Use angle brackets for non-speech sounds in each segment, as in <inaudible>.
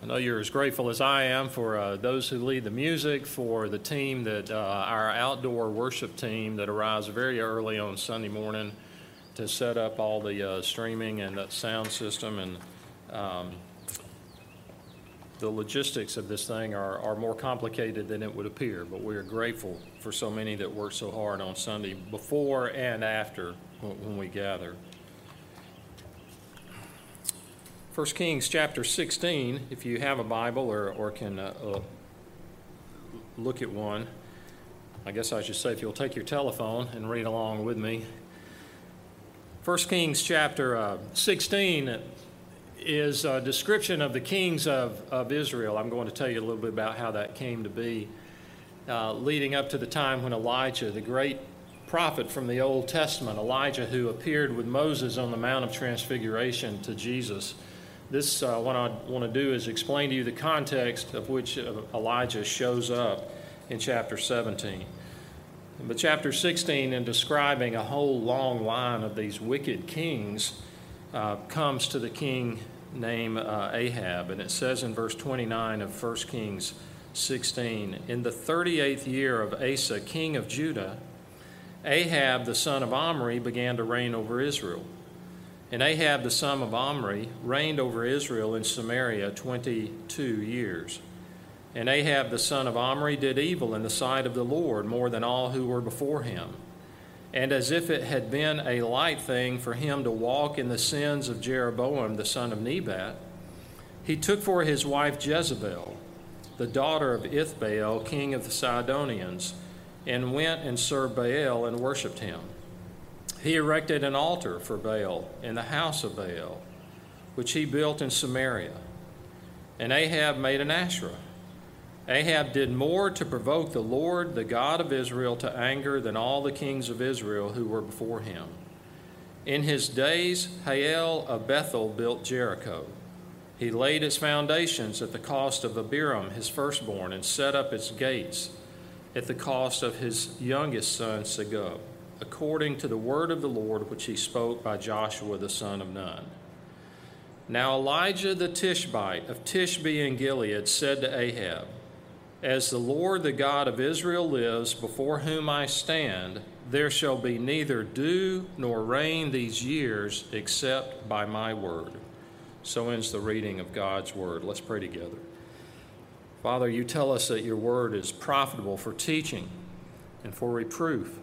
I know you're as grateful as I am for uh, those who lead the music, for the team that uh, our outdoor worship team that arrives very early on Sunday morning to set up all the uh, streaming and sound system and um, the logistics of this thing are, are more complicated than it would appear, but we are grateful for so many that work so hard on Sunday before and after when we gather. 1 Kings chapter 16, if you have a Bible or, or can uh, uh, look at one, I guess I should say if you'll take your telephone and read along with me. 1 Kings chapter uh, 16 is a description of the kings of, of Israel. I'm going to tell you a little bit about how that came to be, uh, leading up to the time when Elijah, the great prophet from the Old Testament, Elijah, who appeared with Moses on the Mount of Transfiguration to Jesus, this, uh, what I want to do is explain to you the context of which uh, Elijah shows up in chapter 17. But chapter 16, in describing a whole long line of these wicked kings, uh, comes to the king named uh, Ahab. And it says in verse 29 of 1 Kings 16 In the 38th year of Asa, king of Judah, Ahab the son of Omri began to reign over Israel. And Ahab the son of Omri reigned over Israel in Samaria 22 years. And Ahab the son of Omri did evil in the sight of the Lord more than all who were before him. And as if it had been a light thing for him to walk in the sins of Jeroboam the son of Nebat, he took for his wife Jezebel, the daughter of Ithbaal, king of the Sidonians, and went and served Baal and worshipped him. He erected an altar for Baal in the house of Baal, which he built in Samaria. And Ahab made an Asherah. Ahab did more to provoke the Lord, the God of Israel, to anger than all the kings of Israel who were before him. In his days, Hiel of Bethel built Jericho. He laid its foundations at the cost of Abiram, his firstborn, and set up its gates at the cost of his youngest son, Segub according to the word of the Lord which he spoke by Joshua the son of Nun. Now Elijah the Tishbite of Tishbe in Gilead said to Ahab, As the Lord the God of Israel lives, before whom I stand, there shall be neither dew nor rain these years except by my word. So ends the reading of God's word. Let's pray together. Father, you tell us that your word is profitable for teaching and for reproof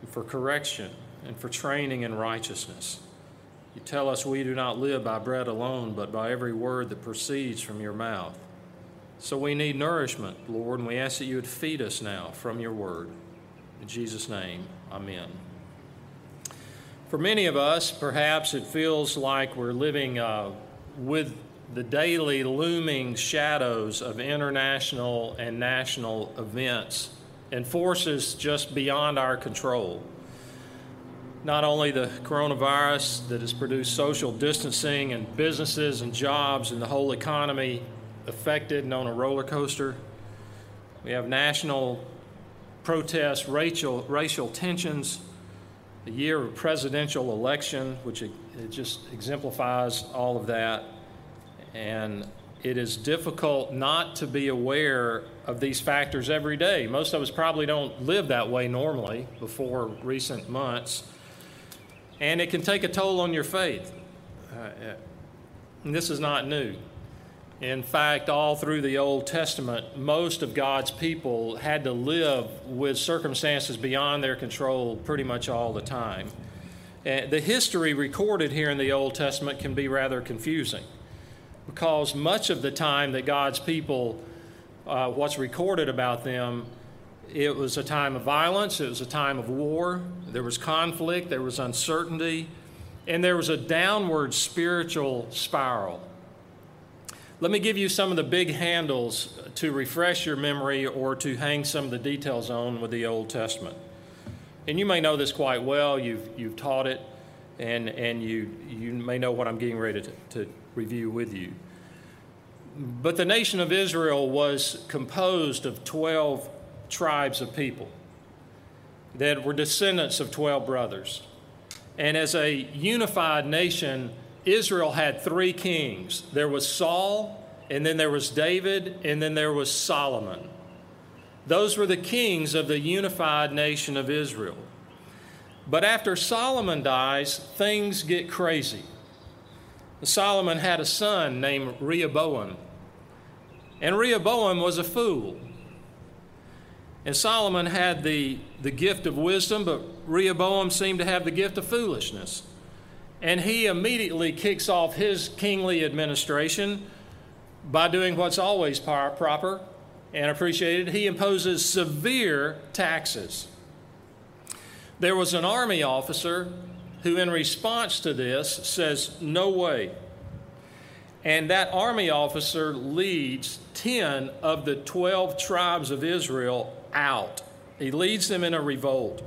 and for correction and for training in righteousness. You tell us we do not live by bread alone, but by every word that proceeds from your mouth. So we need nourishment, Lord, and we ask that you would feed us now from your word. In Jesus' name, amen. For many of us, perhaps it feels like we're living uh, with the daily looming shadows of international and national events and forces just beyond our control. Not only the coronavirus that has produced social distancing and businesses and jobs and the whole economy affected and on a roller coaster, we have national protests, racial, racial tensions, the year of presidential election, which it, it just exemplifies all of that, and it is difficult not to be aware of these factors every day. Most of us probably don't live that way normally before recent months. And it can take a toll on your faith. Uh, and this is not new. In fact, all through the Old Testament, most of God's people had to live with circumstances beyond their control pretty much all the time. Uh, the history recorded here in the Old Testament can be rather confusing because much of the time that God's people, uh, what's recorded about them, it was a time of violence, it was a time of war, there was conflict, there was uncertainty, and there was a downward spiritual spiral. Let me give you some of the big handles to refresh your memory or to hang some of the details on with the Old Testament. And you may know this quite well, you've, you've taught it, and, and you, you may know what I'm getting ready to, to review with you. But the nation of Israel was composed of 12 tribes of people that were descendants of 12 brothers. And as a unified nation, Israel had three kings there was Saul, and then there was David, and then there was Solomon. Those were the kings of the unified nation of Israel. But after Solomon dies, things get crazy. Solomon had a son named Rehoboam. And Rehoboam was a fool. And Solomon had the, the gift of wisdom, but Rehoboam seemed to have the gift of foolishness. And he immediately kicks off his kingly administration by doing what's always proper and appreciated. He imposes severe taxes. There was an army officer who, in response to this, says, No way. And that army officer leads 10 of the 12 tribes of Israel out. He leads them in a revolt.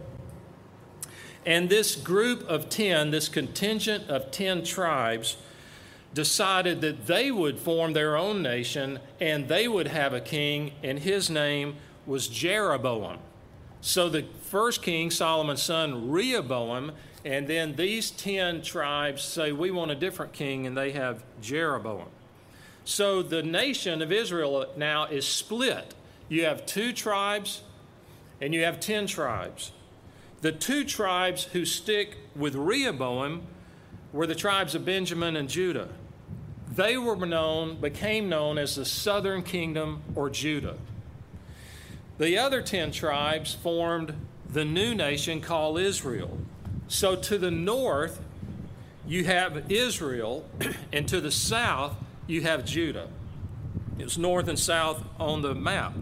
And this group of 10, this contingent of 10 tribes, decided that they would form their own nation and they would have a king, and his name was Jeroboam. So the first king, Solomon's son, Rehoboam, and then these 10 tribes say, We want a different king, and they have Jeroboam. So the nation of Israel now is split. You have two tribes, and you have 10 tribes. The two tribes who stick with Rehoboam were the tribes of Benjamin and Judah. They were known, became known as the southern kingdom or Judah. The other 10 tribes formed the new nation called Israel. So to the north, you have Israel, <clears throat> and to the south, you have Judah. It's north and south on the map.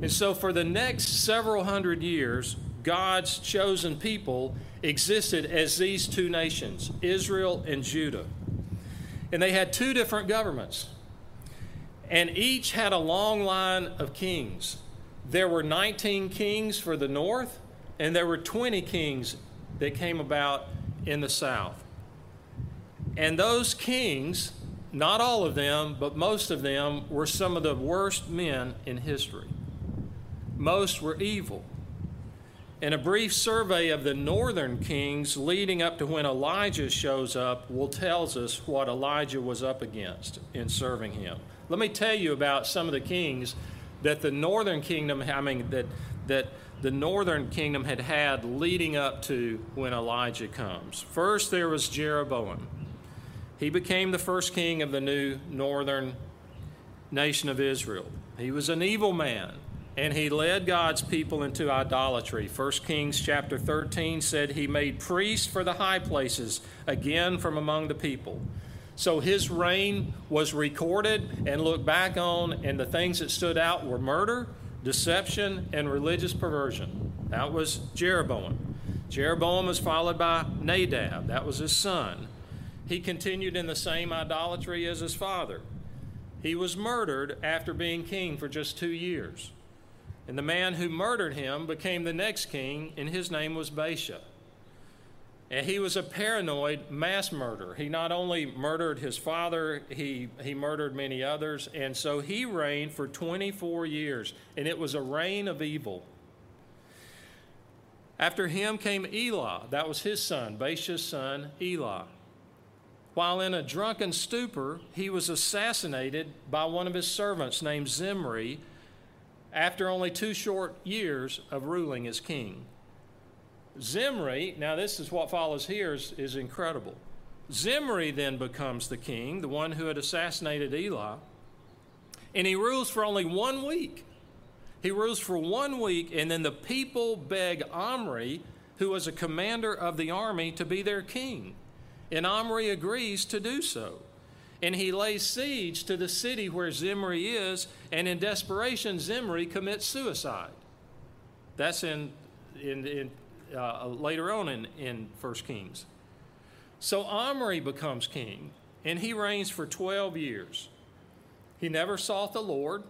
And so for the next several hundred years, God's chosen people existed as these two nations, Israel and Judah. And they had two different governments. And each had a long line of kings. There were 19 kings for the north, and there were 20 kings that came about in the south. And those kings, not all of them, but most of them, were some of the worst men in history. Most were evil. And a brief survey of the northern kings leading up to when Elijah shows up will tells us what Elijah was up against in serving him. Let me tell you about some of the kings that the northern kingdom, I mean, that, that the northern kingdom had had leading up to when Elijah comes. First, there was Jeroboam. He became the first king of the new northern nation of Israel. He was an evil man, and he led God's people into idolatry. 1 Kings chapter 13 said he made priests for the high places, again from among the people. So his reign was recorded and looked back on, and the things that stood out were murder, deception, and religious perversion. That was Jeroboam. Jeroboam was followed by Nadab, that was his son. He continued in the same idolatry as his father. He was murdered after being king for just two years. And the man who murdered him became the next king, and his name was Baasha. And he was a paranoid mass murderer. He not only murdered his father, he, he murdered many others. And so he reigned for 24 years, and it was a reign of evil. After him came Elah. That was his son, Baasha's son, Elah. While in a drunken stupor, he was assassinated by one of his servants named Zimri after only two short years of ruling as king. Zimri, now this is what follows here, is, is incredible. Zimri then becomes the king, the one who had assassinated Eli, and he rules for only one week. He rules for one week, and then the people beg Omri, who was a commander of the army, to be their king. And Omri agrees to do so. And he lays siege to the city where Zimri is, and in desperation, Zimri commits suicide. That's in, in, in uh, later on in, in 1 Kings. So Omri becomes king, and he reigns for 12 years. He never sought the Lord.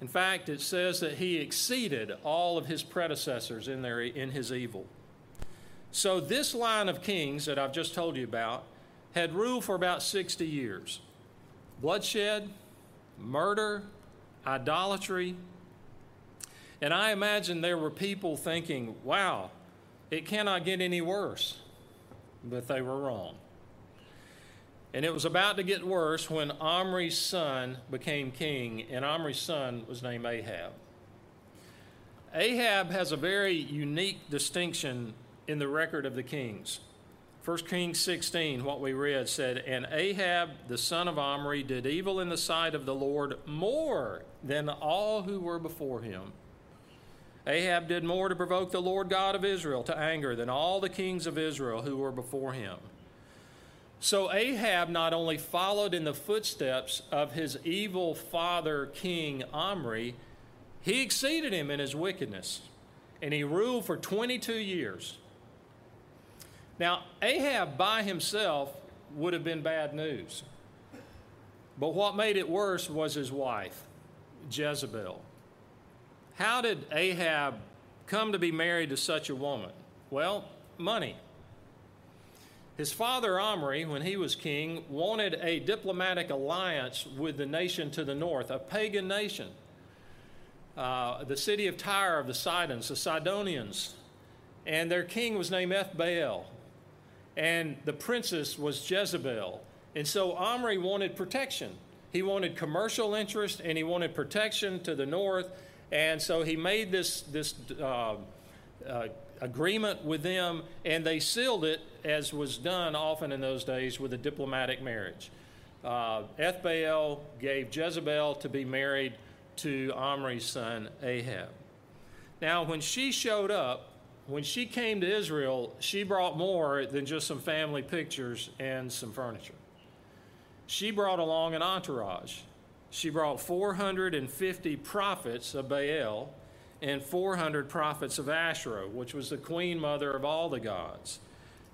In fact, it says that he exceeded all of his predecessors in, their, in his evil. So, this line of kings that I've just told you about had ruled for about 60 years bloodshed, murder, idolatry, and I imagine there were people thinking, wow, it cannot get any worse. But they were wrong. And it was about to get worse when Omri's son became king, and Omri's son was named Ahab. Ahab has a very unique distinction in the record of the kings. 1 Kings 16, what we read, said, And Ahab, the son of Omri, did evil in the sight of the Lord more than all who were before him. Ahab did more to provoke the Lord God of Israel to anger than all the kings of Israel who were before him. So Ahab not only followed in the footsteps of his evil father, King Omri, he exceeded him in his wickedness, and he ruled for 22 years. Now, Ahab by himself would have been bad news. But what made it worse was his wife, Jezebel. How did Ahab come to be married to such a woman? Well, money. His father Omri, when he was king, wanted a diplomatic alliance with the nation to the north, a pagan nation. Uh, the city of Tyre of the Sidons, the Sidonians. And their king was named Ethbaal. And the princess was Jezebel. And so Omri wanted protection. He wanted commercial interest and he wanted protection to the north. And so he made this, this uh, uh, agreement with them, and they sealed it, as was done often in those days, with a diplomatic marriage. Uh, Ethbaal gave Jezebel to be married to Omri's son Ahab. Now, when she showed up, when she came to Israel, she brought more than just some family pictures and some furniture. She brought along an entourage. She brought 450 prophets of Baal and 400 prophets of Asherah, which was the queen mother of all the gods.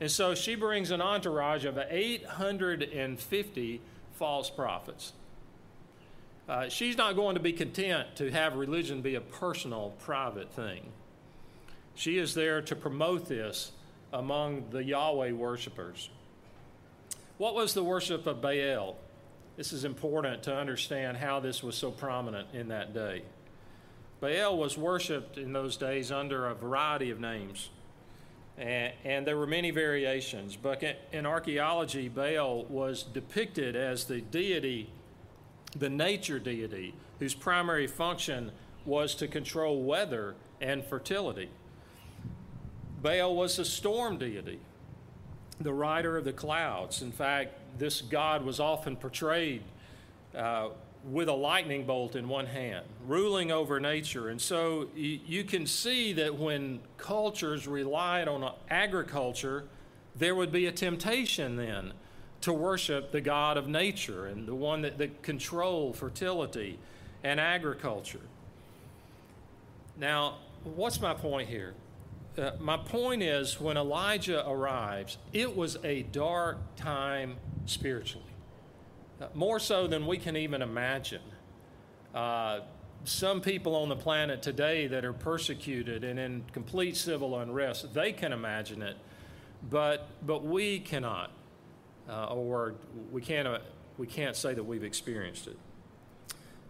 And so she brings an entourage of 850 false prophets. Uh, she's not going to be content to have religion be a personal, private thing. She is there to promote this among the Yahweh worshipers. What was the worship of Baal? This is important to understand how this was so prominent in that day. Baal was worshiped in those days under a variety of names, and, and there were many variations. But in archaeology, Baal was depicted as the deity, the nature deity, whose primary function was to control weather and fertility. Baal was a storm deity, the rider of the clouds. In fact, this god was often portrayed uh, with a lightning bolt in one hand, ruling over nature. And so y- you can see that when cultures relied on agriculture, there would be a temptation then to worship the God of nature and the one that, that controlled fertility and agriculture. Now, what's my point here? Uh, my point is when Elijah arrives, it was a dark time spiritually, uh, more so than we can even imagine. Uh, some people on the planet today that are persecuted and in complete civil unrest, they can imagine it, but, but we cannot, uh, or we can't, uh, we can't say that we've experienced it.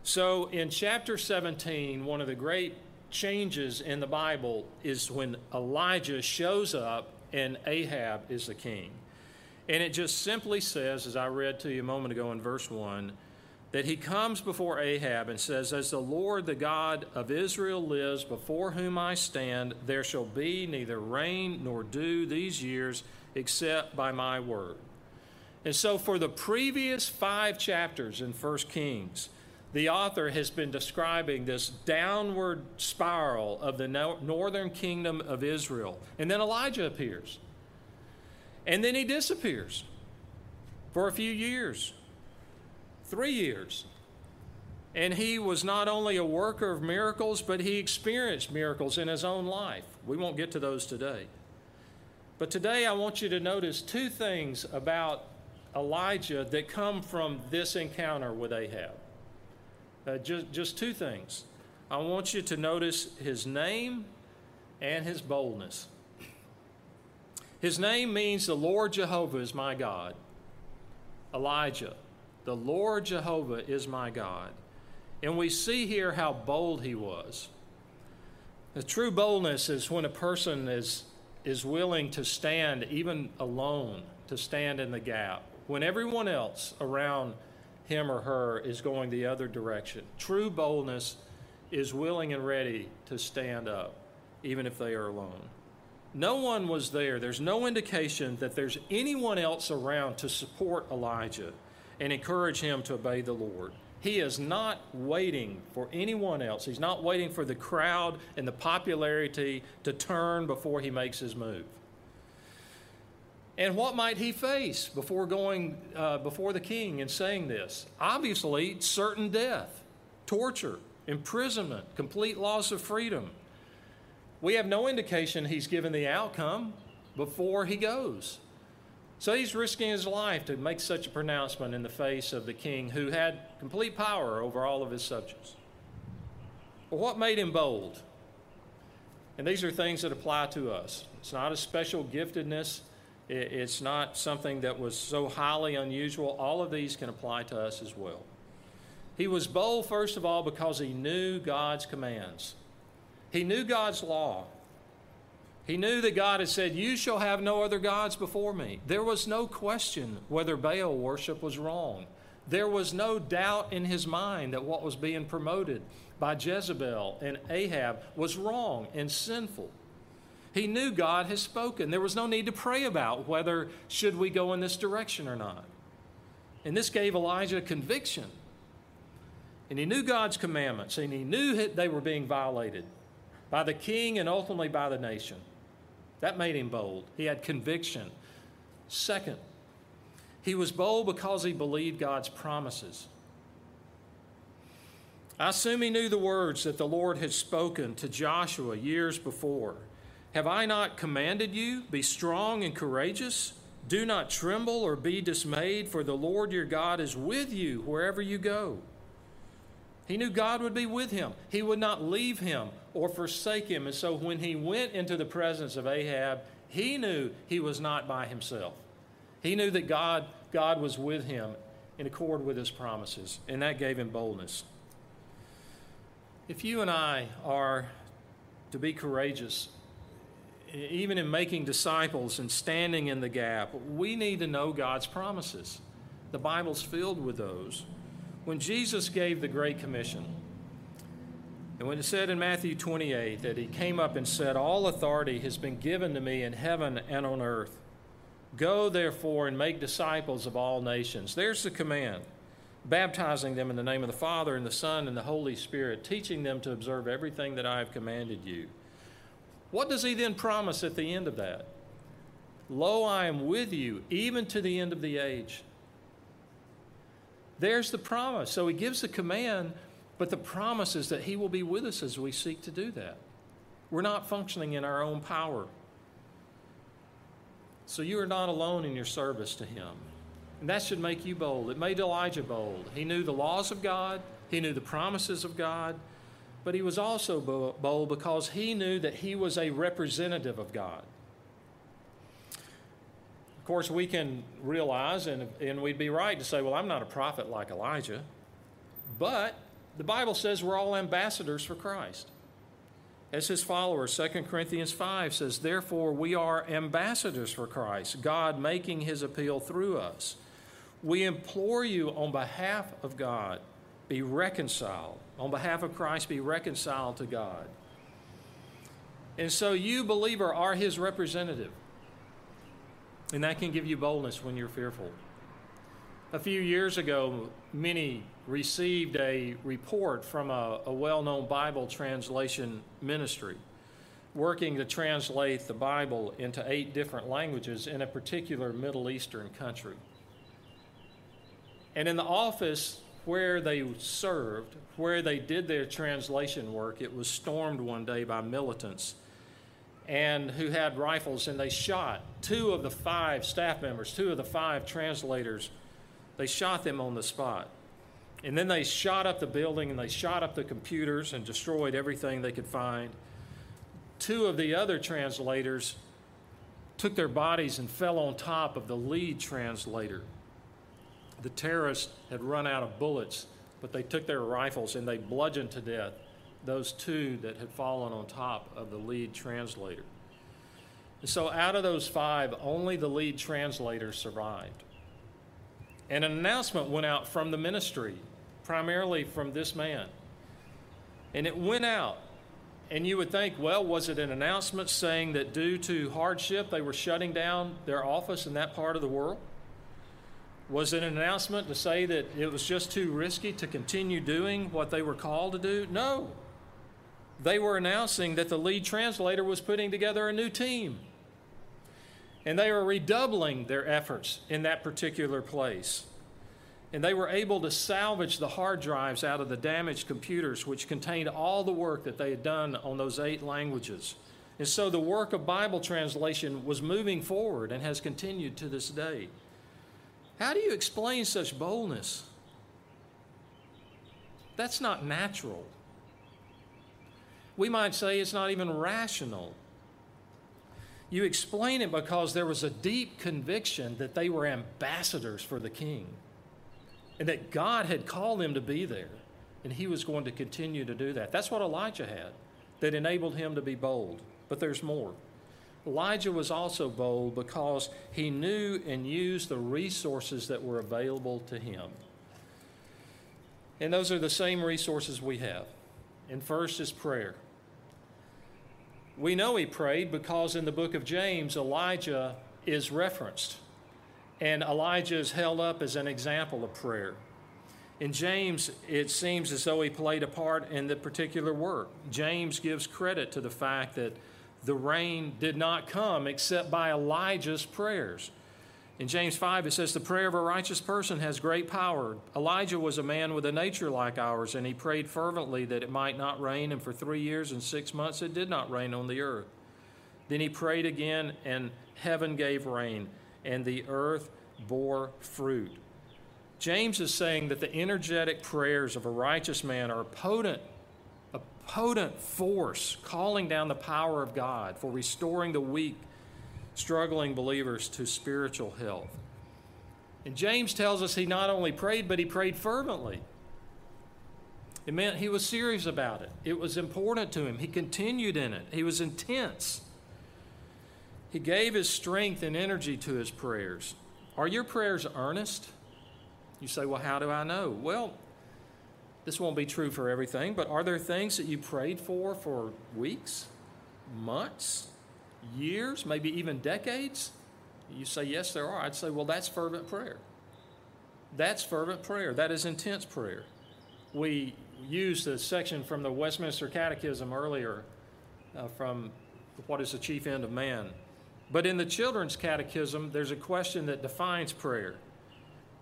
So in chapter 17, one of the great changes in the Bible is when Elijah shows up and Ahab is the king. And it just simply says, as I read to you a moment ago in verse 1, that he comes before Ahab and says, As the Lord, the God of Israel, lives, before whom I stand, there shall be neither rain nor dew these years except by my word. And so, for the previous five chapters in 1 Kings, the author has been describing this downward spiral of the northern kingdom of Israel. And then Elijah appears. And then he disappears for a few years, three years. And he was not only a worker of miracles, but he experienced miracles in his own life. We won't get to those today. But today I want you to notice two things about Elijah that come from this encounter with Ahab. Uh, just, just two things. I want you to notice his name and his boldness. His name means the Lord Jehovah is my God. Elijah, the Lord Jehovah is my God. And we see here how bold he was. The true boldness is when a person is, is willing to stand even alone, to stand in the gap, when everyone else around him or her is going the other direction. True boldness is willing and ready to stand up, even if they are alone. No one was there. There's no indication that there's anyone else around to support Elijah and encourage him to obey the Lord. He is not waiting for anyone else. He's not waiting for the crowd and the popularity to turn before he makes his move. And what might he face before going uh, before the king and saying this? Obviously, certain death, torture, imprisonment, complete loss of freedom. We have no indication he's given the outcome before he goes. So he's risking his life to make such a pronouncement in the face of the king who had complete power over all of his subjects. But what made him bold? And these are things that apply to us. It's not a special giftedness it's not something that was so highly unusual. All of these can apply to us as well. He was bold, first of all, because he knew God's commands. He knew God's law. He knew that God had said, You shall have no other gods before me. There was no question whether Baal worship was wrong. There was no doubt in his mind that what was being promoted by Jezebel and Ahab was wrong and sinful. He knew God has spoken. There was no need to pray about whether should we go in this direction or not. And this gave Elijah conviction. And he knew God's commandments, and he knew that they were being violated by the king and ultimately by the nation. That made him bold. He had conviction. Second, he was bold because he believed God's promises. I assume he knew the words that the Lord had spoken to Joshua years before have I not commanded you? Be strong and courageous. Do not tremble or be dismayed, for the Lord your God is with you wherever you go. He knew God would be with him. He would not leave him or forsake him. And so when he went into the presence of Ahab, he knew he was not by himself. He knew that God, God was with him in accord with his promises, and that gave him boldness. If you and I are to be courageous even in making disciples and standing in the gap, we need to know God's promises. The Bible's filled with those. When Jesus gave the Great Commission, and when it said in Matthew 28 that he came up and said, All authority has been given to me in heaven and on earth. Go therefore and make disciples of all nations. There's the command baptizing them in the name of the Father and the Son and the Holy Spirit, teaching them to observe everything that I have commanded you. What does he then promise at the end of that? Lo, I am with you even to the end of the age. There's the promise. So he gives the command, but the promise is that he will be with us as we seek to do that. We're not functioning in our own power. So you are not alone in your service to him. And that should make you bold. It made Elijah bold. He knew the laws of God, he knew the promises of God, but he was also bold because he knew that he was a representative of God. Of course, we can realize, and, and we'd be right to say, well, I'm not a prophet like Elijah. But the Bible says we're all ambassadors for Christ. As his followers, 2 Corinthians 5 says, Therefore, we are ambassadors for Christ, God making his appeal through us. We implore you on behalf of God be reconciled. On behalf of Christ, be reconciled to God. And so you, believer, are his representative. And that can give you boldness when you're fearful. A few years ago, many received a report from a, a well known Bible translation ministry working to translate the Bible into eight different languages in a particular Middle Eastern country. And in the office where they served, where they did their translation work, it was stormed one day by militants and who had rifles and they shot two of the five staff members, two of the five translators. They shot them on the spot. And then they shot up the building and they shot up the computers and destroyed everything they could find. Two of the other translators took their bodies and fell on top of the lead translator the terrorists had run out of bullets, but they took their rifles and they bludgeoned to death those two that had fallen on top of the lead translator. And so, out of those five, only the lead translator survived. And an announcement went out from the ministry, primarily from this man. And it went out. And you would think, well, was it an announcement saying that due to hardship they were shutting down their office in that part of the world? Was it an announcement to say that it was just too risky to continue doing what they were called to do? No. They were announcing that the lead translator was putting together a new team. And they were redoubling their efforts in that particular place. And they were able to salvage the hard drives out of the damaged computers, which contained all the work that they had done on those eight languages. And so the work of Bible translation was moving forward and has continued to this day. How do you explain such boldness? That's not natural. We might say it's not even rational. You explain it because there was a deep conviction that they were ambassadors for the king and that God had called them to be there and he was going to continue to do that. That's what Elijah had that enabled him to be bold. But there's more. Elijah was also bold because he knew and used the resources that were available to him. And those are the same resources we have. And first is prayer. We know he prayed because in the book of James, Elijah is referenced. And Elijah is held up as an example of prayer. In James, it seems as though he played a part in the particular work. James gives credit to the fact that the rain did not come except by Elijah's prayers. In James 5, it says, The prayer of a righteous person has great power. Elijah was a man with a nature like ours, and he prayed fervently that it might not rain, and for three years and six months it did not rain on the earth. Then he prayed again, and heaven gave rain, and the earth bore fruit. James is saying that the energetic prayers of a righteous man are potent, potent force calling down the power of God for restoring the weak struggling believers to spiritual health. And James tells us he not only prayed, but he prayed fervently. It meant he was serious about it. It was important to him. He continued in it. He was intense. He gave his strength and energy to his prayers. Are your prayers earnest? You say, well, how do I know? Well, this won't be true for everything, but are there things that you prayed for for weeks, months, years, maybe even decades? You say, Yes, there are. I'd say, Well, that's fervent prayer. That's fervent prayer. That is intense prayer. We used the section from the Westminster Catechism earlier uh, from what is the chief end of man. But in the children's catechism, there's a question that defines prayer.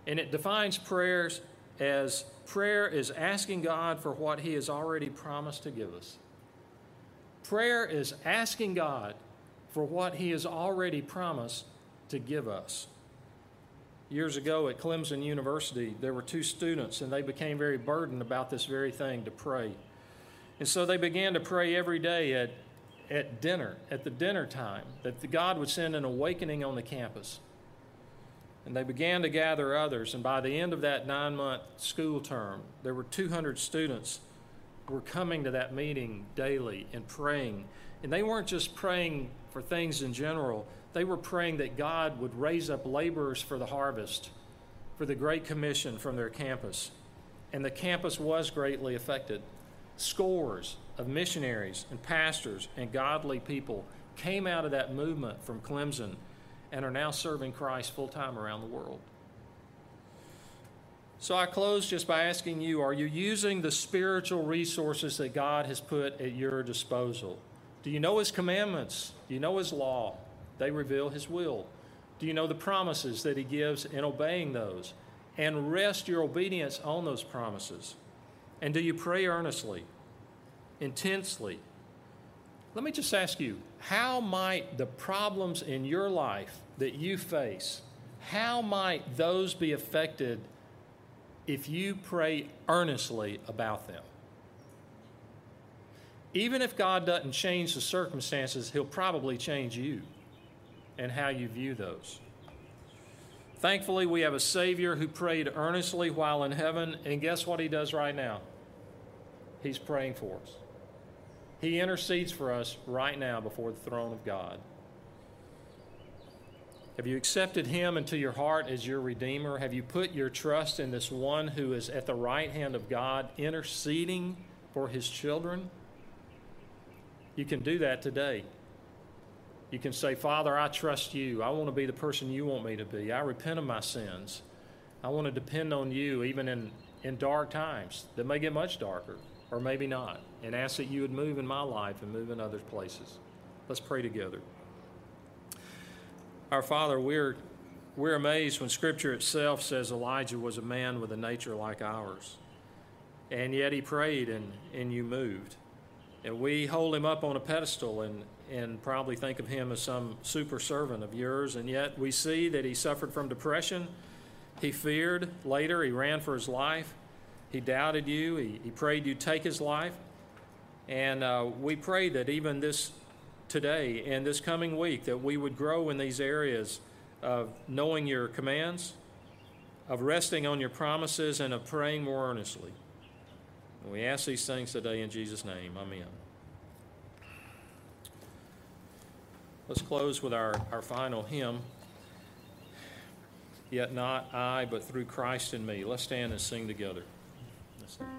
And it defines prayers as prayer is asking God for what He has already promised to give us. Prayer is asking God for what He has already promised to give us. Years ago at Clemson University, there were two students, and they became very burdened about this very thing to pray. And so they began to pray every day at, at dinner, at the dinner time, that God would send an awakening on the campus. And they began to gather others, and by the end of that nine month school term, there were 200 students were coming to that meeting daily and praying. And they weren't just praying for things in general, they were praying that God would raise up laborers for the harvest, for the Great Commission from their campus. And the campus was greatly affected. Scores of missionaries and pastors and godly people came out of that movement from Clemson and are now serving Christ full time around the world. So I close just by asking you are you using the spiritual resources that God has put at your disposal? Do you know His commandments? Do you know His law? They reveal His will. Do you know the promises that He gives in obeying those? And rest your obedience on those promises. And do you pray earnestly, intensely? Let me just ask you how might the problems in your life that you face, how might those be affected if you pray earnestly about them? even if God doesn't change the circumstances, He'll probably change you and how you view those. Thankfully, we have a Savior who prayed earnestly while in heaven, and guess what He does right now? He's praying for us. He intercedes for us right now before the throne of God. Have you accepted Him into your heart as your Redeemer? Have you put your trust in this one who is at the right hand of God, interceding for His children? You can do that today. You can say, Father, I trust you. I want to be the person you want me to be. I repent of my sins. I want to depend on you even in, in dark times that may get much darker or maybe not, and ask that you would move in my life and move in other places. Let's pray together. Our Father, we're, we're amazed when Scripture itself says Elijah was a man with a nature like ours. And yet he prayed and, and you moved. And we hold him up on a pedestal and, and probably think of him as some super servant of yours. And yet we see that he suffered from depression. He feared. Later, he ran for his life. He doubted you. He, he prayed you take his life. And uh, we pray that even this today and this coming week that we would grow in these areas of knowing your commands, of resting on your promises, and of praying more earnestly. And we ask these things today in Jesus' name. Amen. Let's close with our, our final hymn. Yet not I, but through Christ in me. Let's stand and sing together.